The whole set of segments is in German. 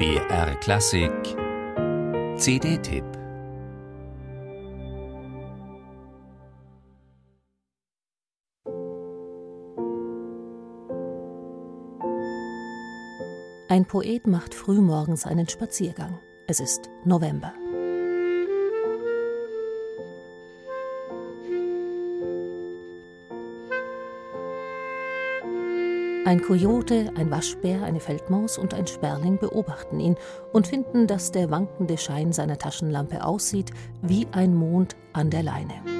BR Klassik CD-Tipp Ein Poet macht frühmorgens einen Spaziergang. Es ist November. Ein Kojote, ein Waschbär, eine Feldmaus und ein Sperling beobachten ihn und finden, dass der wankende Schein seiner Taschenlampe aussieht wie ein Mond an der Leine.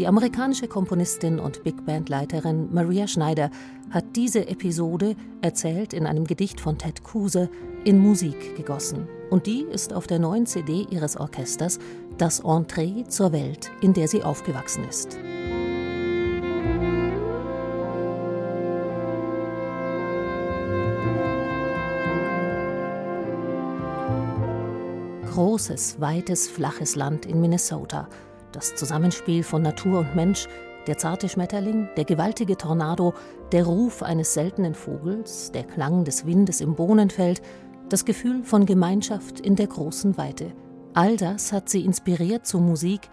Die amerikanische Komponistin und Big Band-Leiterin Maria Schneider hat diese Episode, erzählt in einem Gedicht von Ted Kuse, in Musik gegossen. Und die ist auf der neuen CD ihres Orchesters das Entree zur Welt, in der sie aufgewachsen ist. Großes, weites, flaches Land in Minnesota – das Zusammenspiel von Natur und Mensch, der zarte Schmetterling, der gewaltige Tornado, der Ruf eines seltenen Vogels, der Klang des Windes im Bohnenfeld, das Gefühl von Gemeinschaft in der großen Weite. All das hat sie inspiriert zur Musik,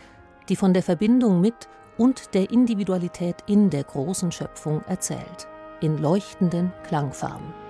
die von der Verbindung mit und der Individualität in der großen Schöpfung erzählt, in leuchtenden Klangfarben.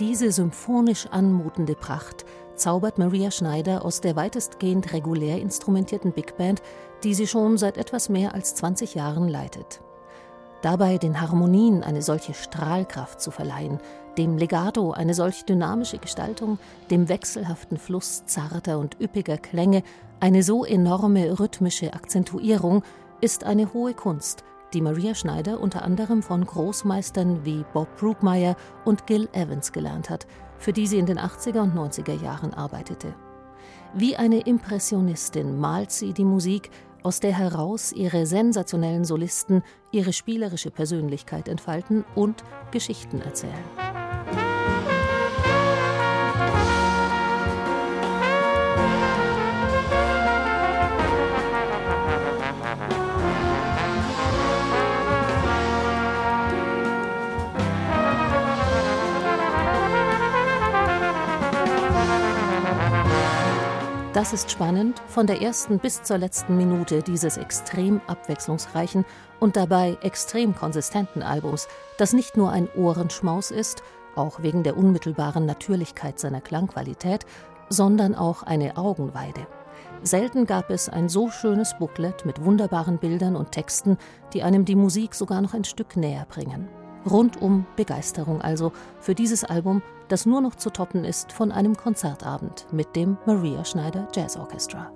Diese symphonisch anmutende Pracht zaubert Maria Schneider aus der weitestgehend regulär instrumentierten Big Band, die sie schon seit etwas mehr als 20 Jahren leitet. Dabei den Harmonien eine solche Strahlkraft zu verleihen, dem Legato eine solch dynamische Gestaltung, dem wechselhaften Fluss zarter und üppiger Klänge eine so enorme rhythmische Akzentuierung, ist eine hohe Kunst, die Maria Schneider unter anderem von Großmeistern wie Bob Brookmeyer und Gil Evans gelernt hat, für die sie in den 80er und 90er Jahren arbeitete. Wie eine Impressionistin malt sie die Musik, aus der heraus ihre sensationellen Solisten ihre spielerische Persönlichkeit entfalten und Geschichten erzählen. Das ist spannend von der ersten bis zur letzten Minute dieses extrem abwechslungsreichen und dabei extrem konsistenten Albums, das nicht nur ein Ohrenschmaus ist, auch wegen der unmittelbaren Natürlichkeit seiner Klangqualität, sondern auch eine Augenweide. Selten gab es ein so schönes Booklet mit wunderbaren Bildern und Texten, die einem die Musik sogar noch ein Stück näher bringen. Rundum Begeisterung also für dieses Album, das nur noch zu toppen ist von einem Konzertabend mit dem Maria Schneider Jazz Orchestra.